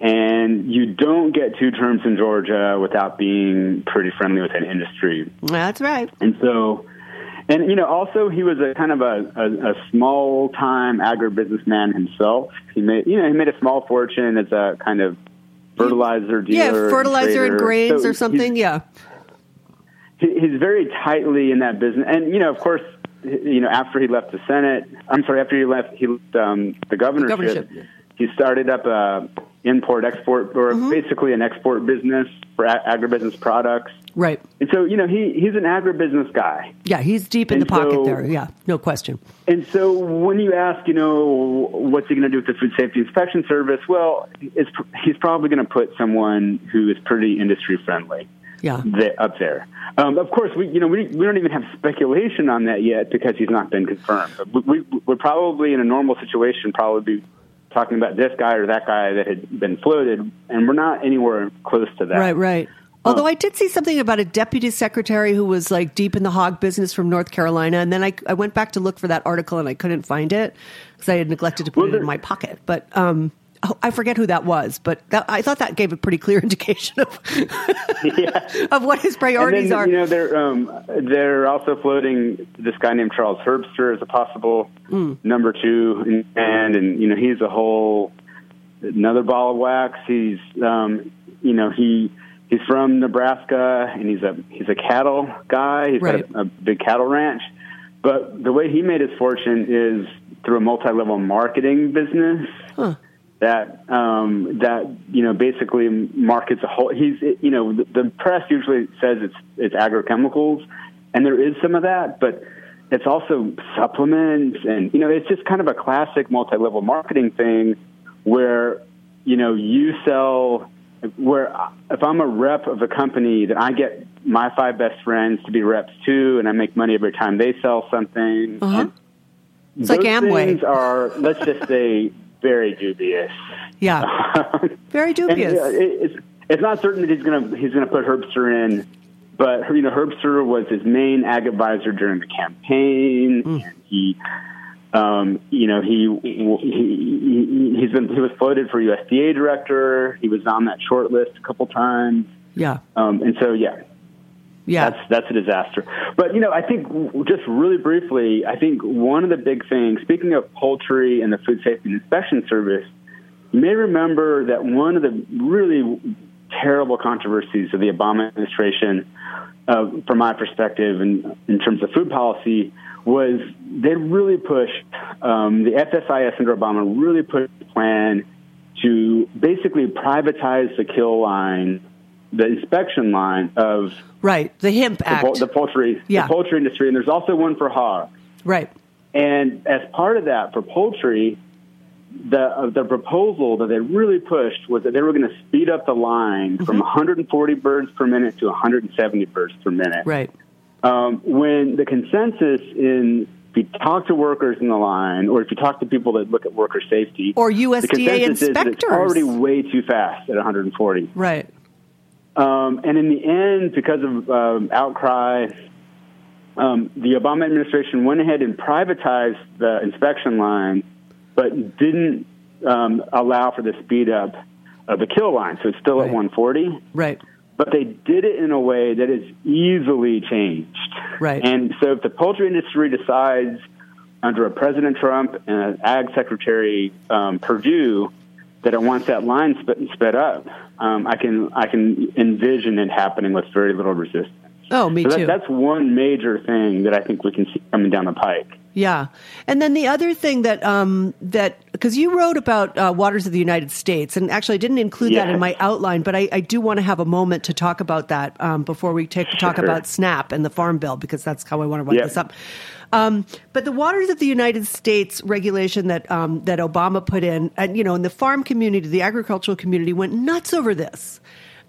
And you don't get two terms in Georgia without being pretty friendly with that industry. That's right. And so, and you know, also he was a kind of a, a, a small time agribusinessman himself. He made, you know, he made a small fortune as a kind of fertilizer dealer. Yeah, fertilizer and trader. grains So or something. He's, Yeah. he- he's very tightly in that business, and you know, of course, you know, after he left the Senate, I'm sorry, after he left, he left um, the governorship. governorship. He started up a import export, or Mm-hmm. basically an export business for agribusiness products. Right. And so, you know, he he's an agribusiness guy. Yeah, he's deep in And the pocket so- there. Yeah, no question. And so when you ask, you know, what's he going to do with the Food Safety Inspection Service? Well, it's, he's probably going to put someone who is pretty industry friendly Yeah. th- up there. Um, of course, we you know we, we don't even have speculation on that yet because he's not been confirmed. But we, we, we're probably in a normal situation, probably be talking about this guy or that guy that had been floated, and we're not anywhere close to that. Right, right. Although I did see something about a deputy secretary who was like deep in the hog business from North Carolina, and then I, I went back to look for that article and I couldn't find it because I had neglected to put Well, it in my pocket. But um, oh, I forget who that was, but that, I thought that gave a pretty clear indication of of what his priorities then, are. you know, they're um, they're also floating this guy named Charles Herbster as a possible Hmm. number two, and and you know he's a whole another ball of wax. He's um, you know he he's from Nebraska and he's a he's a cattle guy. He's Right. got a, a big cattle ranch, but the way he made his fortune is through a multi-level marketing business that um, that you know basically markets a whole. He's you know the, the press usually says it's it's agrochemicals, and there is some of that, but it's also supplements, and you know it's just kind of a classic multi-level marketing thing where you know you sell. Where if I'm a rep of a company, then I get my five best friends to be reps too, and I make money every time they sell something. Uh-huh. And It's like those Amway. things are, let's just say, very dubious. yeah, very And, dubious. uh, it- it's it's not certain that he's gonna he's gonna put Herbster in, but you know Herbster was his main ag advisor during the campaign, Mm. and he. Um, you know, he, he he he's been he was floated for USDA director. He was on that short list a couple times, yeah, um, and so yeah, yeah. that's that's a disaster. But you know, I think just really briefly, I think one of the big things. Speaking of poultry and the Food Safety Inspection Service, you may remember that one of the really terrible controversies of the Obama administration, uh, from my perspective, and in terms of food policy, was they really pushed um, the FSIS under Obama really pushed the plan to basically privatize the kill line, the inspection line of right the hemp the, act, the poultry, Yeah. the poultry industry, and there's also one for hogs. right? And as part of that, for poultry, the uh, the proposal that they really pushed was that they were going to speed up the line from 140 birds per minute to 170 birds per minute. Right. Um, when the consensus in if you talk to workers in the line, or if you talk to people that look at worker safety, Or USDA that it's inspectors. already way too fast at 140. Right. Um, and in the end, because of um, outcry, um, the Obama administration went ahead and privatized the inspection line, but didn't um, allow for the speed up of the kill line. So it's still Right. at 140, Right. But they did it in a way that is easily changed. Right. And so if the poultry industry decides under a President Trump and an Ag Secretary um, Perdue that it wants that line sp- sped up, um, I can I can envision it happening with very little resistance. Oh, me so that, too. that's one major thing that I think we can see coming down the pike. Yeah, and then the other thing that um, that because you wrote about uh, waters of the United States, and actually I didn't include that in my outline, but I, I do want to have a moment to talk about that um, before we take talk about SNAP and the Farm Bill because that's how I want to run Yeah. this up. Um, but the waters of the United States regulation that um, that Obama put in, and you know, in the farm community, the agricultural community went nuts over this.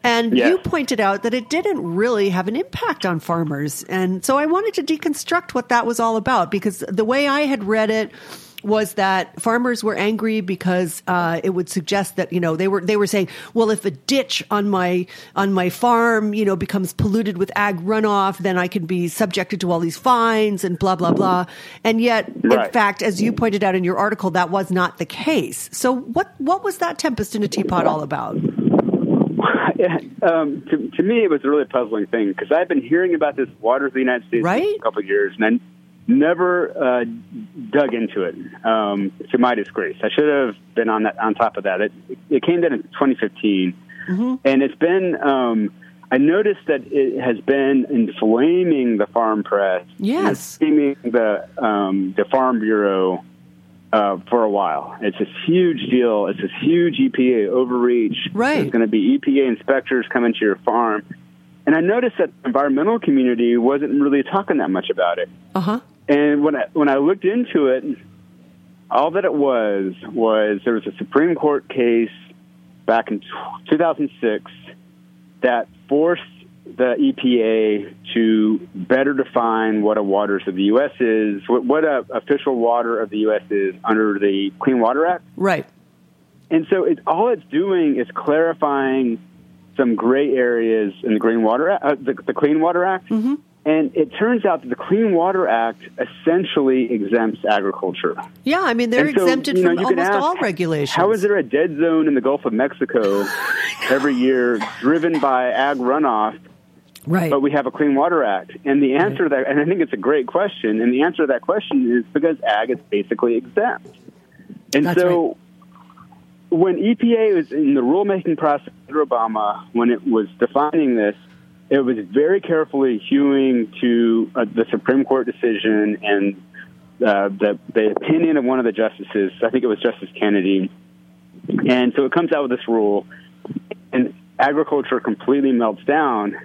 And Yeah. you pointed out that it didn't really have an impact on farmers. And so I wanted to deconstruct what that was all about because the way I had read it was that farmers were angry because uh, it would suggest that you know they were they were saying well if a ditch on my on my farm you know becomes polluted with ag runoff then I can be subjected to all these fines and blah blah blah and yet in fact as you pointed out in your article that was not the case so what what was that tempest in a teapot all about um, to, to me, it was a really puzzling thing because I've been hearing about this waters of the United States Right. for a couple of years, and I never uh, dug into it. Um, to my disgrace, I should have been on that on top of that. It, it came down in 2015, and it's been. Um, I noticed that it has been inflaming the farm press, Yes. inflaming the um, the Farm Bureau uh, for a while. It's this huge deal. It's this huge EPA overreach. Right. There's going to be EPA inspectors coming to your farm. And I noticed that the environmental community wasn't really talking that much about it. uh-huh And when I, when I looked into it, all that it was was there was a Supreme Court case back in 2006 that forced the EPA to better define what a waters of the U.S. is, what, what a official water of the U.S. is under the Clean Water Act. right And so it, all it's doing is clarifying some gray areas in the Green Water Act, uh, the, the Clean Water Act. Mm-hmm. And it turns out that the Clean Water Act essentially exempts agriculture. Yeah, I mean they're so, exempted you know, from almost ask, all regulations. How is there a dead zone in the Gulf of Mexico every year driven by ag runoff, right? but we have a Clean Water Act? And the answer to that, and I think it's a great question, and the answer to that question is because ag is basically exempt. And That's so when EPA was in the rulemaking process under Obama, when it was defining this, it was very carefully hewing to uh, the Supreme Court decision and uh, the, the opinion of one of the justices. I think it was Justice Kennedy. And so it comes out with this rule, and agriculture completely melts down.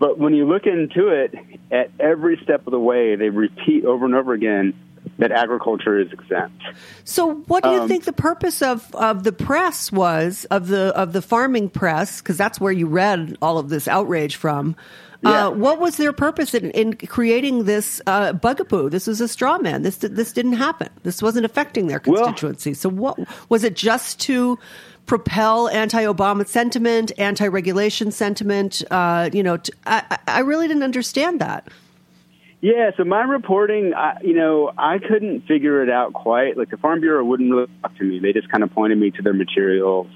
But when you look into it, at every step of the way, they repeat over and over again that agriculture is exempt. so, what do you um, think the purpose of, of the press was of the of the farming press? Because that's where you read all of this outrage from. Yeah. Uh, what was their purpose in, in creating this uh, bugaboo? This was a straw man. This this didn't happen. This wasn't affecting their Well- constituency. so, what was it? Just to propel anti-Obama sentiment, anti-regulation sentiment? Uh, you know, t I I really didn't understand that. Yeah, so my reporting, I, you know, I couldn't figure it out quite. Like the Farm Bureau wouldn't really talk to me; they just kind of pointed me to their materials.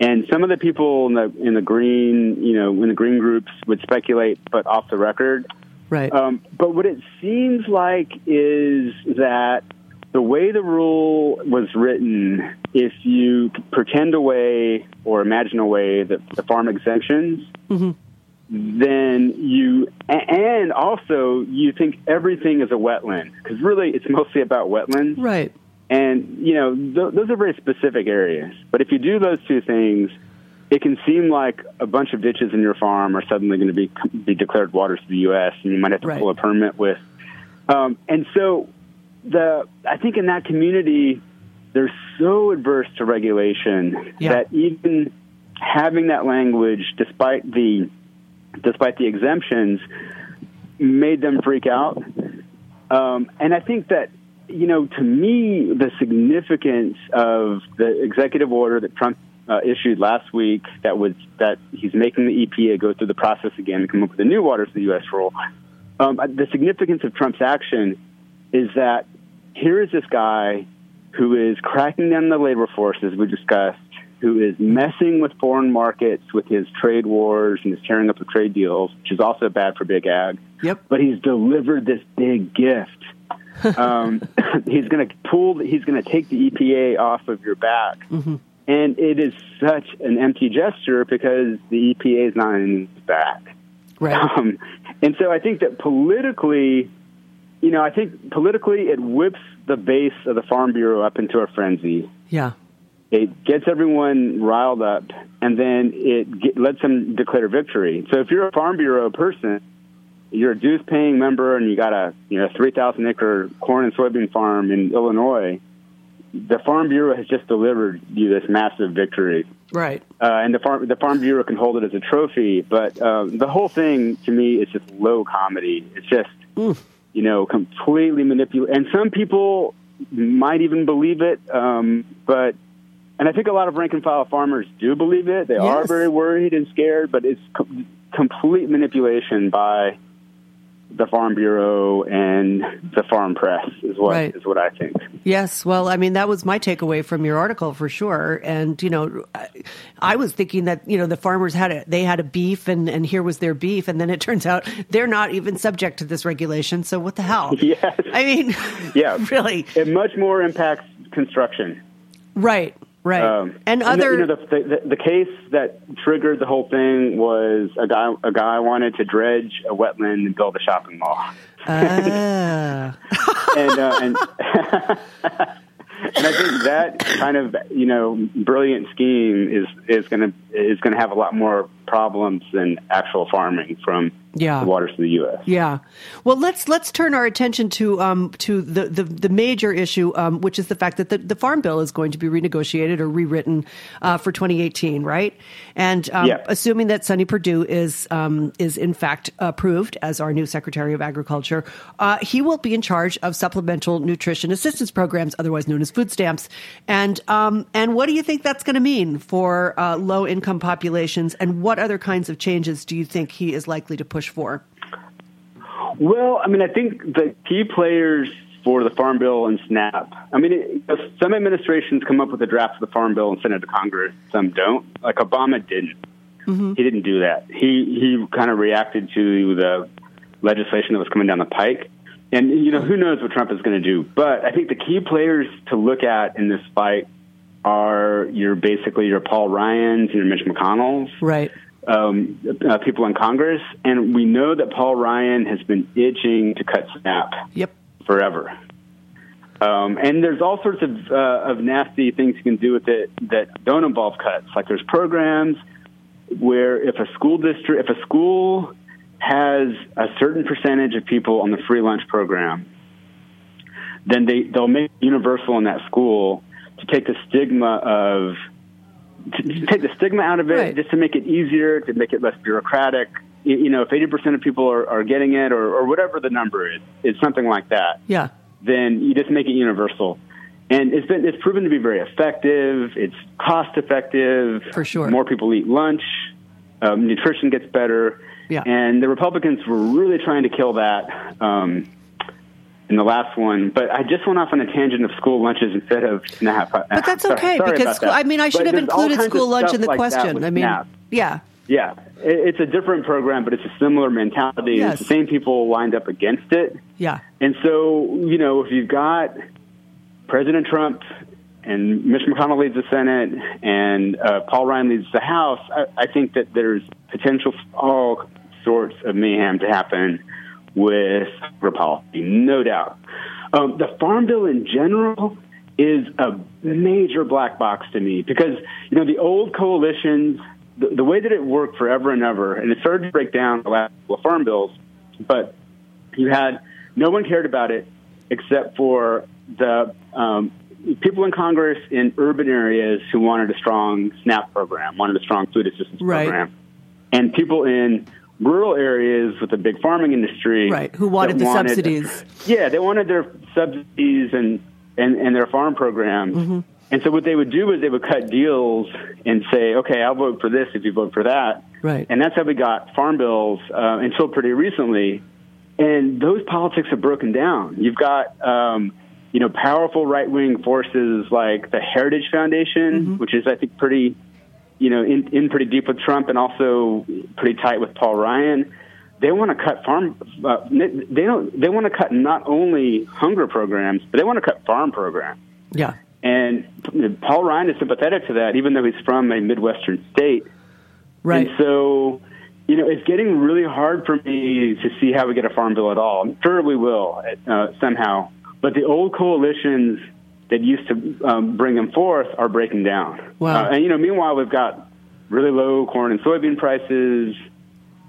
And some of the people in the in the green, you know, in the green groups would speculate, but off the record. Right. Um, but what it seems like is that the way the rule was written, if you pretend away or imagine away the, the farm exemptions, Mm-hmm. then you and also you think everything is a wetland because really it's mostly about wetlands. Right. And, you know, th- those are very specific areas. But if you do those two things, it can seem like a bunch of ditches in your farm are suddenly going to be, be declared waters to the U.S., and you might have to Right. pull a permit with. Um, and so, the I think in that community, they're so adverse to regulation Yeah. that even having that language, despite the despite the exemptions, made them freak out. Um, and I think that, you know, to me, the significance of the executive order that Trump uh, issued last week that was that he's making the EPA go through the process again and come up with a new waters to the U.S. rule. Um, the significance of Trump's action is that here is this guy who is cracking down the labor force, as we discussed, who is messing with foreign markets with his trade wars and is tearing up the trade deals, which is also bad for big ag. Yep. But he's delivered this big gift. um, he's going to pull. He's going to take the EPA off of your back, Mm-hmm. and it is such an empty gesture because the EPA is not in his back. Right. Um, and so I think that politically, you know, I think politically it whips the base of the Farm Bureau up into a frenzy. Yeah. It gets everyone riled up, and then it get, lets them declare victory. So if you're a Farm Bureau person, you're a dues-paying member, and you got a you know 3,000 acre corn and soybean farm in Illinois. The Farm Bureau has just delivered you this massive victory Right. uh, and the farm the farm bureau can hold it as a trophy. But um, the whole thing to me is just low comedy. It's just you know completely manipulate. and some people might even believe it. Um, but and I think a lot of rank and file farmers do believe it. They are very worried and scared, but it's com- complete manipulation by the farm bureau and the farm press is what is Right. what I think. Yes, well, I mean that was my takeaway from your article for sure. And you know, I, I was thinking that you know the farmers had a they had a beef, and and here was their beef, and then it turns out they're not even subject to this regulation. So what the hell? Yes. I mean, Yeah, really, It much more impacts construction. right, right, Um, and the- other you know, the, the, the case that triggered the whole thing was a guy a guy wanted to dredge a wetland and build a shopping mall, Ah. and uh, and and I think that kind of you know brilliant scheme is is going to is going to have a lot more problems than actual farming from Yeah. the waters of the U.S. Yeah. Well, let's let's turn our attention to um, to the, the, the major issue, um, which is the fact that the, the farm bill is going to be renegotiated or rewritten uh, for 2018, right? And um, Yeah. assuming that Sonny Perdue is um, is in fact approved as our new Secretary of Agriculture, uh, he will be in charge of supplemental nutrition assistance programs, otherwise known as food stamps. And um, and what do you think that's going to mean for uh, low income populations? And what other kinds of changes do you think he is likely to push for? Well, I mean, I think the key players for the Farm Bill and SNAP. I mean, it, some administrations come up with a draft of the Farm Bill and send it to Congress. Some don't. Like Obama didn't. Mm-hmm. He didn't do that. He he kind of reacted to the legislation that was coming down the pike. And you know, who knows what Trump is going to do? But I think the key players to look at in this fight are your basically your Paul Ryan's and your Mitch McConnell's Right. Um, uh, people in Congress, and we know that Paul Ryan has been itching to cut SNAP Yep. forever. Um, and there's all sorts of uh, of nasty things you can do with it that don't involve cuts. Like there's programs where if a school district, if a school has a certain percentage of people on the free lunch program, then they they'll make it universal in that school to take the stigma of to, to take the stigma out of it, Right. just to make it easier, to make it less bureaucratic. You, you know, if 80% of people are, are getting it, or, or whatever the number is, it's something like that Yeah. then you just make it universal. And it's been it's proven to be very effective. It's cost effective. For sure. More people eat lunch. Um, nutrition gets better. Yeah. And the Republicans were really trying to kill that um, in the last one. But I just went off on a tangent of school lunches instead of SNAP. But that's okay sorry because school. I mean, I should But have included school lunch in the like question. I mean, SNAP. yeah. Yeah, it, it's a different program, but it's a similar mentality. Yes. It's the same people lined up against it. Yeah. And so, you know, if you've got President Trump and Mitch McConnell leads the Senate and uh, Paul Ryan leads the House, I, I think that there's potential for all sorts of mayhem to happen with policy, no doubt. Um, the Farm Bill in general is a major black box to me because, you know, the old coalitions, the, the way that it worked forever and ever, and it started to break down the last couple of farm bills, but you had no one cared about it except for the um, people in Congress in urban areas who wanted a strong SNAP program, wanted a strong food assistance Right. program, and people in rural areas with a big farming industry, Right, who wanted the subsidies. Yeah, they wanted their subsidies and and, and their farm programs. Mm-hmm. And so what they would do is they would cut deals and say, okay, I'll vote for this if you vote for that. Right. And that's how we got farm bills uh, until pretty recently. And those politics have broken down. You've got, um, you know, powerful right wing forces like the Heritage Foundation, which is, I think, pretty, you know, in, in pretty deep with Trump and also pretty tight with Paul Ryan. They want to cut farm. Uh, they don't. They want to cut not only hunger programs, but they want to cut farm programs. Yeah. And Paul Ryan is sympathetic to that, even though he's from a midwestern state. Right. And so, you know, it's getting really hard for me to see how we get a farm bill at all. I'm sure we will uh, somehow, but the old coalitions that used to um, bring them forth are breaking down. Wow. Uh, and you know, meanwhile, we've got really low corn and soybean prices.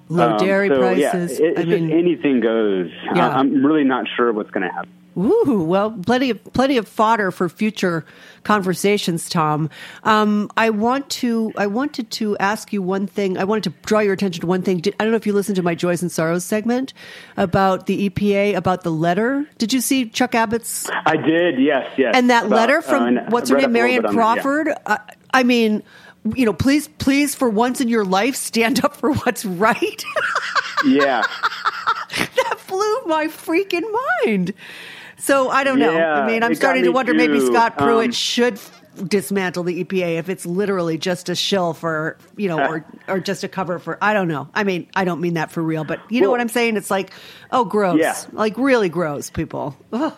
Low Um, dairy so, prices. Yeah, it, I mean, anything goes. Yeah. I- I'm really not sure what's going to happen. Woo, well, plenty of plenty of fodder for future conversations, Tom. Um, I want to I wanted to ask you one thing. I wanted to draw your attention to one thing. Did, I don't know if you listened to my Joys and Sorrows segment about the EPA about the letter. Did you see Chuck Abbott's I did, yes, yes. and that About- letter uh, from I what's her name, Marion yeah. Crawford? I, I mean, you know, please, please, for once in your life, stand up for what's right. Yeah. that blew my freaking mind. So I don't know. Yeah, I mean, I'm starting to me wonder maybe. Scott Pruitt Um, should dismantle the EPA if it's literally just a shill for you know, or or just a cover for. I don't know. I mean, I don't mean that for real, but you know Well- what I'm saying? It's like, oh, gross. Yeah. Like really gross, people. Ugh.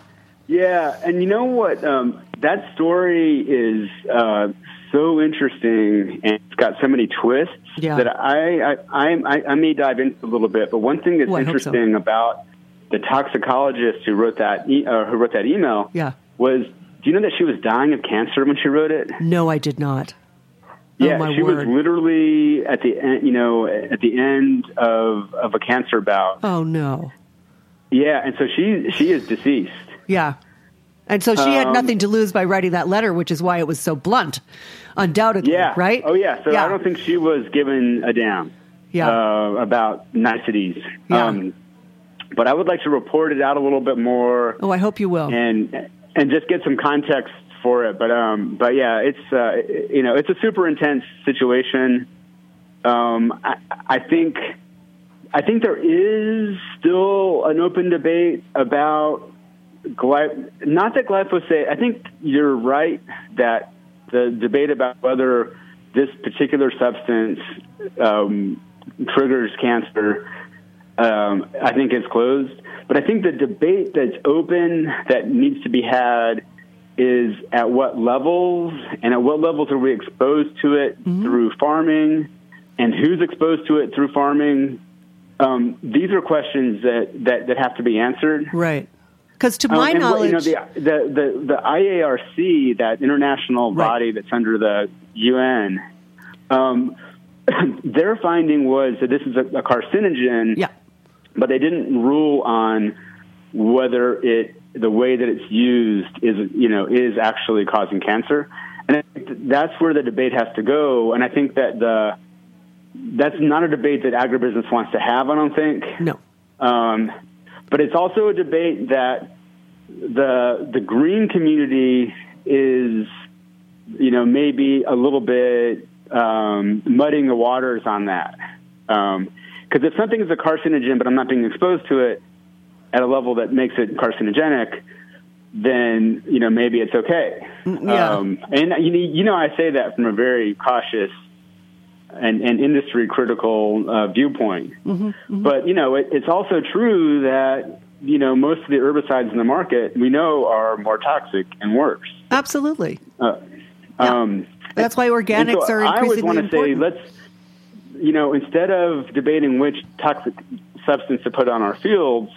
Yeah, and you know what? Um, that story is uh, so interesting, and it's got so many twists Yeah. that I I, I I I may dive into a little bit. But one thing that's Oh, I hope so. interesting about the toxicologist who wrote that e- uh, who wrote that email Yeah. was, do you know that she was dying of cancer when she wrote it? No, I did not. Yeah, oh she word. was literally at the end, you know, at the end of of a cancer bout. Oh no. Yeah, and so she she is deceased. Yeah. And so she had Um, nothing to lose by writing that letter, which is why it was so blunt, undoubtedly. Yeah. Right? Oh yeah. So Yeah. I don't think she was given a damn. Yeah. Uh, about niceties. Yeah. Um, but I would like to report it out a little bit more oh, I hope you will. and and just get some context for it. But um, but yeah, it's uh, you know it's a super intense situation. Um, I, I think I think there is still an open debate about gly- not that glyphosate. I think you're right that the debate about whether this particular substance um, triggers cancer, um, I think is closed. But I think the debate that's open that needs to be had is at what levels and at what levels are we exposed to it through farming and who's exposed to it through farming. Um, these are questions that, that, that have to be answered. right. Because to Um, my what- knowledge, you know, the, the, the, the IARC, that international Right. body that's under the UN, um, their finding was that this is a, a carcinogen, yeah. But they didn't rule on whether it the way that it's used is you know is actually causing cancer, and that's where the debate has to go. And I think that the that's not a debate that agribusiness wants to have. I don't think. No. Um, but it's also a debate that the the green community is, you know, maybe a little bit um, muddying the waters on that. Because if something is a carcinogen, but I'm not being exposed to it at a level that makes it carcinogenic, then you know maybe it's okay. yeah. Um, and you know, you know, I say that from a very cautious and, and industry critical uh, viewpoint. But you know, it, it's also true that you know, most of the herbicides in the market we know are more toxic and worse. Absolutely. Uh, um, That's why organics so are I always want to say, let's, you know, instead of debating which toxic substance to put on our fields,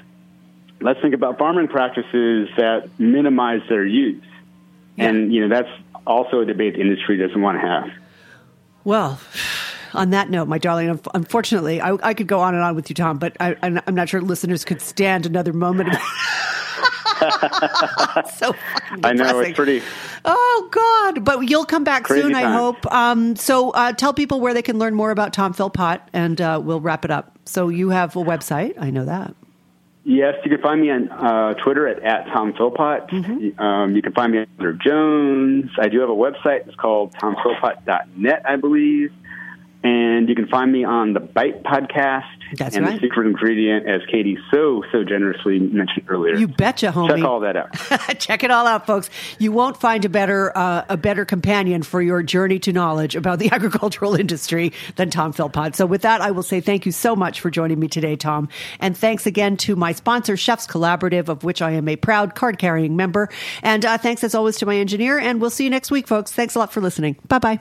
let's think about farming practices that minimize their use. And, you know, that's also a debate the industry doesn't want to have. Well, on that note, my darling, unfortunately, I, I could go on and on with you, Tom, but I, I'm I'm not sure listeners could stand another moment. So I know it's pretty. Oh God! But you'll come back Crazy soon, I hope. Um, so uh, tell people where they can learn more about Tom Philpott, and uh, we'll wrap it up. So you have a website, I know that. Yes, you can find me on uh, Twitter at, at Tom Philpott. Mm-hmm. Um, you can find me Mother Jones. I do have a website. It's called tomphilpott.net, I believe. And you can find me on the Bite podcast. That's and right. the secret ingredient, as Katie so, so generously mentioned earlier. You betcha, homie. Check all that out. Check it all out, folks. You won't find a better uh, a better companion for your journey to knowledge about the agricultural industry than Tom Philpott. So, with that, I will say thank you so much for joining me today, Tom, and thanks again to my sponsor, Chefs Collaborative, of which I am a proud card carrying member. And uh, thanks as always to my engineer. And we'll see you next week, folks. Thanks a lot for listening. Bye bye.